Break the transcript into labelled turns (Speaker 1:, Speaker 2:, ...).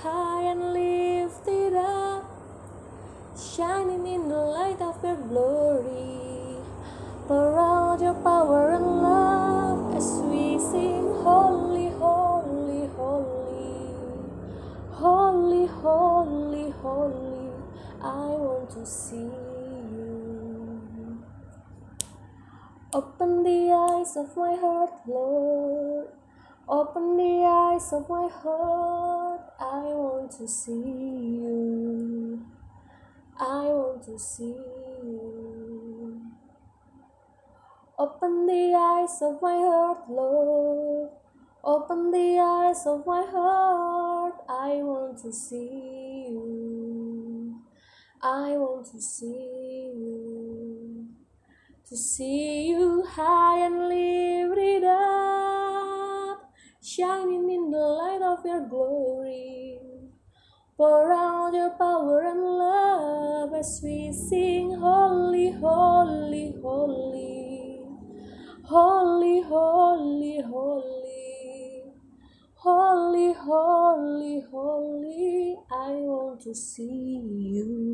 Speaker 1: high and lifted up, shining in the light of your glory. Pour out your power and love as we sing, Holy, Holy, Holy, Holy, Holy, Holy. I want to see you. Open the eyes of my heart, Lord. Open the eyes of my heart. I want to see you. I want to see you. Open the eyes of my heart, Lord. Open the eyes of my heart. I want to see you. I want to see you. To see you high and lifted up, shining your glory. Pour out your power and love as we sing, Holy, Holy, Holy. Holy, Holy, Holy. Holy, Holy, Holy. I want to see you.